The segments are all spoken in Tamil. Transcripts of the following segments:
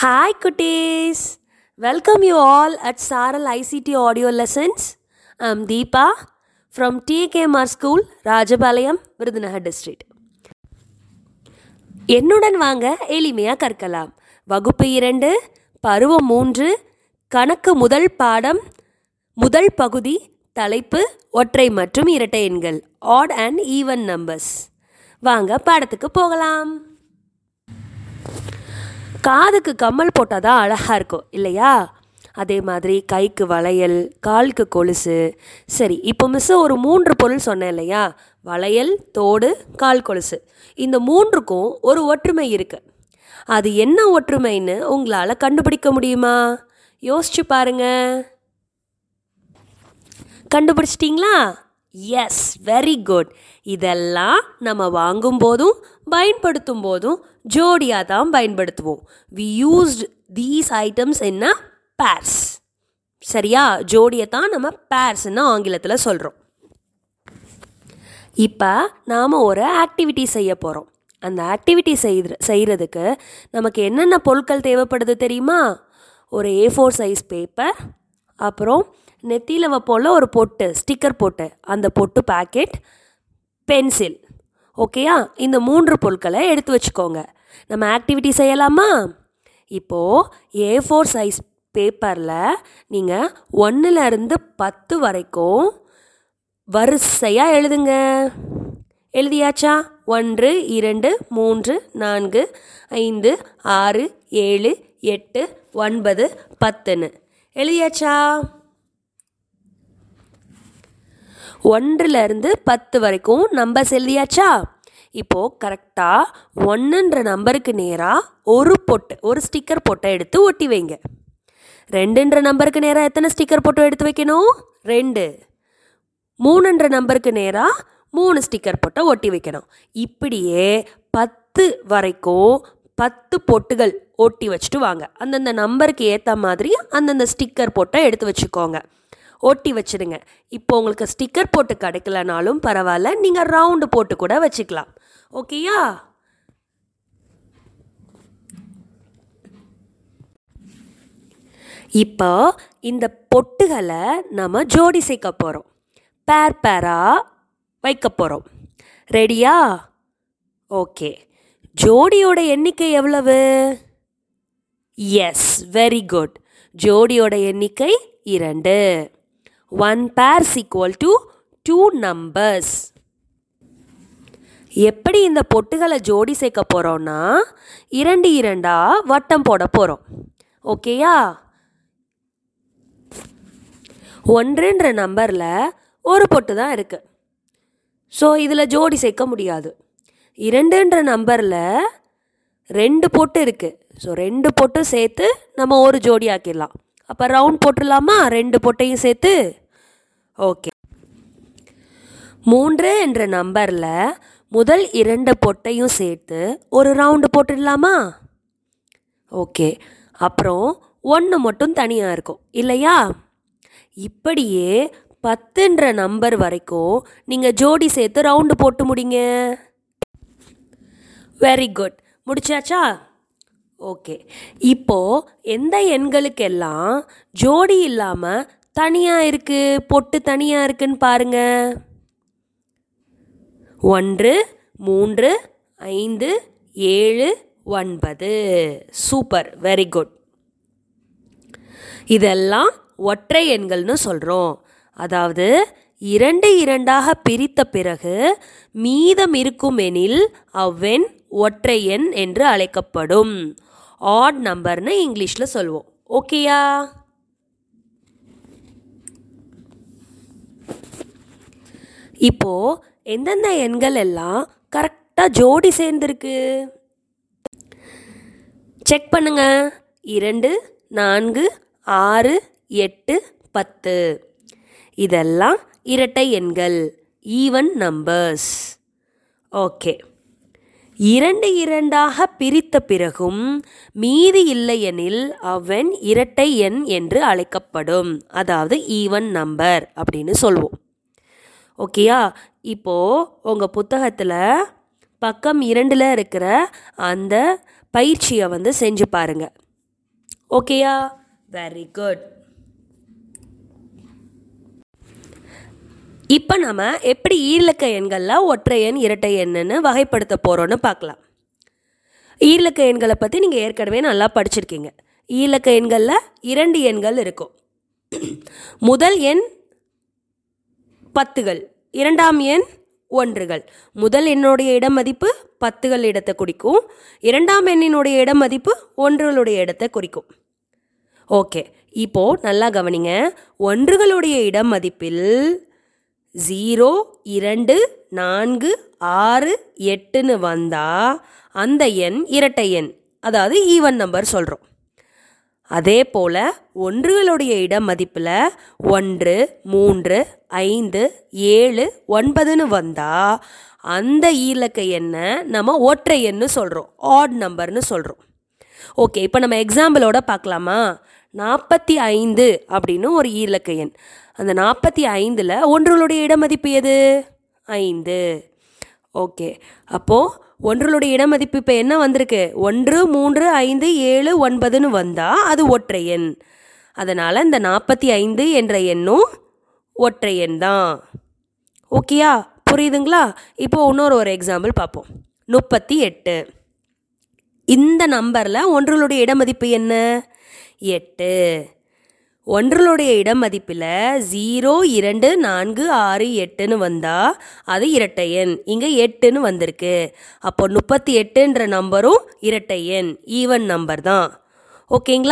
ஹாய் குட்டீஸ் welcome you all at Saaral ICT audio lessons I'm Deepa from TKMR school Rajapalayam Virudhunagar district என்னுடன் வாங்க எளிமையாக கற்கலாம். வகுப்பு இரண்டு பருவம் மூன்று கணக்கு முதல் பாடம் முதல் பகுதி தலைப்பு ஒற்றை மற்றும் இரட்டை எண்கள் ஆட் அண்ட் ஈவன் நம்பர்ஸ் வாங்க பாடத்துக்கு போகலாம். காதுக்கு கம்மல் போட்டால் தான் அழகாக இருக்கும் இல்லையா? அதே மாதிரி கைக்கு வளையல் காலுக்கு கொலுசு. சரி இப்போ மிஸ்ஸு ஒரு மூன்று பொருள் சொன்னேன் இல்லையா? வளையல் தோடு கால் கொலுசு. இந்த மூன்றுக்கும் ஒரு ஒற்றுமை இருக்குது அது என்ன ஒற்றுமைன்னு உங்களால் கண்டுபிடிக்க முடியுமா? யோசிச்சு பாருங்க. கண்டுபிடிச்சிட்டிங்களா? எஸ் வெரி குட் இதெல்லாம் நம்ம வாங்கும் போதும் பயன்படுத்தும் போதும் ஜோடியாக தான் பயன்படுத்துவோம். வி யூஸ்ட் தீஸ் ஐட்டம்ஸ் என்ன பேர்ஸ் சரியா? ஜோடியை தான் நம்ம பேர்ஸ்ன்னு ஆங்கிலத்தில் சொல்கிறோம் இப்போ நாம் ஒரு ஆக்டிவிட்டி செய்ய போகிறோம் அந்த ஆக்டிவிட்டி செய்கிற செய்கிறதுக்கு நமக்கு என்னென்ன பொருட்கள் தேவைப்படுது தெரியுமா? ஒரு ஏ ஃபோர் சைஸ் பேப்பர் அப்புறம் நெத்தியில் வைப்போல ஒரு பொட்டு ஸ்டிக்கர் பொட்டு. அந்த பொட்டு பேக்கெட் பென்சில் ஓகேயா இந்த மூன்று பொருட்களை எடுத்து வச்சுக்கோங்க. நம்ம ஆக்டிவிட்டி செய்யலாமா? இப்போது ஏ ஃபோர் சைஸ் பேப்பரில் நீங்கள் ஒன்றுலேருந்து பத்து வரைக்கும் வரிசையாக எழுதுங்க. எழுதியாச்சா? ஒன்று இரண்டு மூன்று நான்கு ஐந்து ஆறு ஏழு எட்டு ஒன்பது பத்துன்னு. எழுதியாச்சா? ஒன்றுலேருந்து பத்து வரைக்கும் நம்பர் எழுதியாச்சா இப்போது கரெக்டாக ஒன்றுன்ற நம்பருக்கு நேராக ஒரு பொட்டு ஒரு ஸ்டிக்கர் பொட்டை எடுத்து ஒட்டி வைங்க. ரெண்டுன்ற நம்பருக்கு நேராக எத்தனை ஸ்டிக்கர் பொட்டு எடுத்து வைக்கணும்? ரெண்டு. மூணுன்ற நம்பருக்கு நேராக மூணு ஸ்டிக்கர் பொட்டை ஒட்டி வைக்கணும். இப்படியே பத்து வரைக்கும் பத்து பொட்டுகள் ஒட்டி வச்சுட்டு வாங்க. அந்தந்த நம்பருக்கு ஏற்ற மாதிரி அந்தந்த ஸ்டிக்கர் பொட்டை எடுத்து வச்சுக்கோங்க. ஒட்டி வச்சிடுங்க இப்போ உங்களுக்கு ஸ்டிக்கர் போட்டு கிடைக்கலனாலும் பரவாயில்ல நீங்கள் ரவுண்டு போட்டு கூட வச்சுக்கலாம். ஓகேயா இப்போ இந்த பொட்டுகளை நம்ம ஜோடி சேர்க்க போகிறோம் பேர் பேராக வைக்க போகிறோம் ரெடியா ஓகே ஜோடியோட எண்ணிக்கை எவ்வளவு? எஸ் வெரி குட் ஜோடியோட எண்ணிக்கை இரண்டு. One pairs equal to two numbers எப்படி இந்த பொட்டுகளை ஜோடி சேர்க்க போகிறோன்னா இரண்டு இரண்டாக வட்டம் போட போகிறோம் ஓகேயா ஒன்றுன்ற நம்பரில் ஒரு பொட்டு தான் இருக்குது ஸோ இதில் ஜோடி சேர்க்க முடியாது. இரண்டுன்ற நம்பரில் ரெண்டு பொட்டு இருக்குது ஸோ ரெண்டு பொட்டும் சேர்த்து நம்ம ஒரு ஜோடி ஆக்கிடலாம். அப்போ ரவுண்ட் போட்டுடலாமா? ரெண்டு பொட்டையும் சேர்த்து ஓகே. மூன்று என்ற நம்பரில் முதல் இரண்டு பொட்டையும் சேர்த்து ஒரு ரவுண்டு போட்டுடலாமா? ஓகே. அப்புறம் ஒன்று மட்டும் தனியாக இருக்கும். இல்லையா? இப்படியே பத்துன்ற நம்பர் வரைக்கும் நீங்கள் ஜோடி சேர்த்து ரவுண்டு போட்டு முடிங்க. Very good. முடிச்சாச்சா? ஓகே. இப்போது எந்த எண்களுக்கெல்லாம் ஜோடி இல்லாமல் தனியாக இருக்குது பொட்டு தனியாக இருக்குன்னு பாருங்க. ஒன்று மூன்று ஐந்து ஏழு ஒன்பது. சூப்பர் வெரி குட் இதெல்லாம் ஒற்றை எண்கள்னு சொல்கிறோம் அதாவது இரண்டு இரண்டாக பிரித்த பிறகு மீதம் இருக்கும் எனில் அவ்வெண் ஒற்றை எண் என்று அழைக்கப்படும். ஆட் நம்பர்னு இங்கிலீஷில் சொல்லுவோம் ஓகேயா இப்போது எந்தெந்த எண்கள் எல்லாம் கரெக்டாக ஜோடி சேர்ந்துருக்கு? செக் பண்ணுங்க. இரண்டு நான்கு ஆறு எட்டு பத்து. இதெல்லாம் இரட்டை எண்கள். ஈவன் நம்பர்ஸ் ஓகே இரண்டு இரண்டாக பிரித்த பிறகும் மீதி இல்லையெனில் அவன் இரட்டை எண் என்று அழைக்கப்படும். அதாவது ஈவன் நம்பர் அப்படின்னு சொல்லுவோம் ஓகேயா? இப்போது உங்கள் புத்தகத்தில் பக்கம் இரண்டில் இருக்கிற அந்த பயிற்சியை வந்து செஞ்சு பாருங்கள் ஓகேயா? வெரி குட் இப்போ நம்ம எப்படி ஈர்லக்க எண்களில் ஒற்றை எண் இரட்டை எண்ணுன்னு வகைப்படுத்த போகிறோன்னு பார்க்கலாம் ஈர்லக்க எண்களை பற்றி நீங்கள் ஏற்கனவே நல்லா படிச்சிருக்கீங்க. ஈர்லக்க எண்களில் இரண்டு எண்கள் இருக்கும். முதல் எண் பத்துகள். இரண்டாம் எண் ஒன்றுகள். முதல் எண்ணுடைய இட மதிப்பு பத்துகள் இடத்தை குறிக்கும். இரண்டாம் எண்ணினுடைய இட மதிப்பு ஒன்றுகளுடைய இடத்தை குறிக்கும். ஓகே இப்போ நல்லா கவனிங்க. ஒன்றுகளுடைய இட மதிப்பில் ஜீரோ இரண்டு நான்கு ஆறு எட்டுன்னு வந்தால் அந்த எண் இரட்டை எண். அதாவது ஈவன் நம்பர் சொல்கிறோம் அதே போல் ஒன்றுகளுடைய இட மதிப்பில் ஒன்று மூன்று ஐந்து ஏழு ஒன்பதுன்னு வந்தால் அந்த ஈலக்க எண்ணை நம்ம ஒற்றை எண்ணு சொல்கிறோம் ஆட் நம்பர்னு சொல்கிறோம் ஓகே இப்போ நம்ம எக்ஸாம்பிளோட பார்க்கலாமா நாற்பத்தி ஐந்து அப்படின்னு ஒரு ஈலக்க எண். அந்த நாற்பத்தி ஐந்தில் ஒன்றுகளுடைய இட மதிப்பு எது? ஐந்து. ஓகே அப்போது ஒன்றுகளுடைய இடமதிப்பு இப்போ என்ன வந்திருக்கு? ஒன்று மூன்று ஐந்து ஏழு ஒன்பதுன்னு வந்தால் அது ஒற்றை எண். அதனால் இந்த நாற்பத்தி ஐந்து என்ற எண்ணும் ஒற்றை எண் தான். ஓகேயா புரியுதுங்களா? இப்போ இன்னொரு ஒரு எக்ஸாம்பிள் பார்ப்போம். முப்பத்தி எட்டு. இந்த நம்பரில் ஒன்றுகளுடைய இடமதிப்பு என்ன? எட்டு. ஒன்றலுடைய இடம் மதிப்பில் ஜீரோ இரண்டு நான்கு ஆறு எட்டுன்னு வந்தால் அது இரட்டை எண். இங்கே எட்டுன்னு வந்திருக்கு. அப்போ முப்பத்தி எட்டுன்ற நம்பரும் இரட்டை எண். ஈவன் நம்பர் தான். ஓகேங்களா?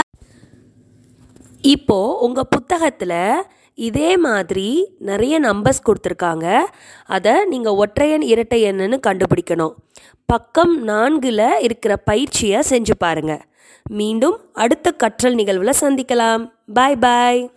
இப்போது உங்கள் புத்தகத்தில் இதே மாதிரி நிறைய நம்பர்ஸ் கொடுத்துருக்காங்க. அதை நீங்கள் ஒற்றையன் இரட்டை எண்ணுன்னு கண்டுபிடிக்கணும். பக்கம் நான்கில் இருக்கிற பயிற்சியை செஞ்சு பாருங்க. மீண்டும் அடுத்த கற்றல் நிகழ்வில் சந்திக்கலாம். Bye bye.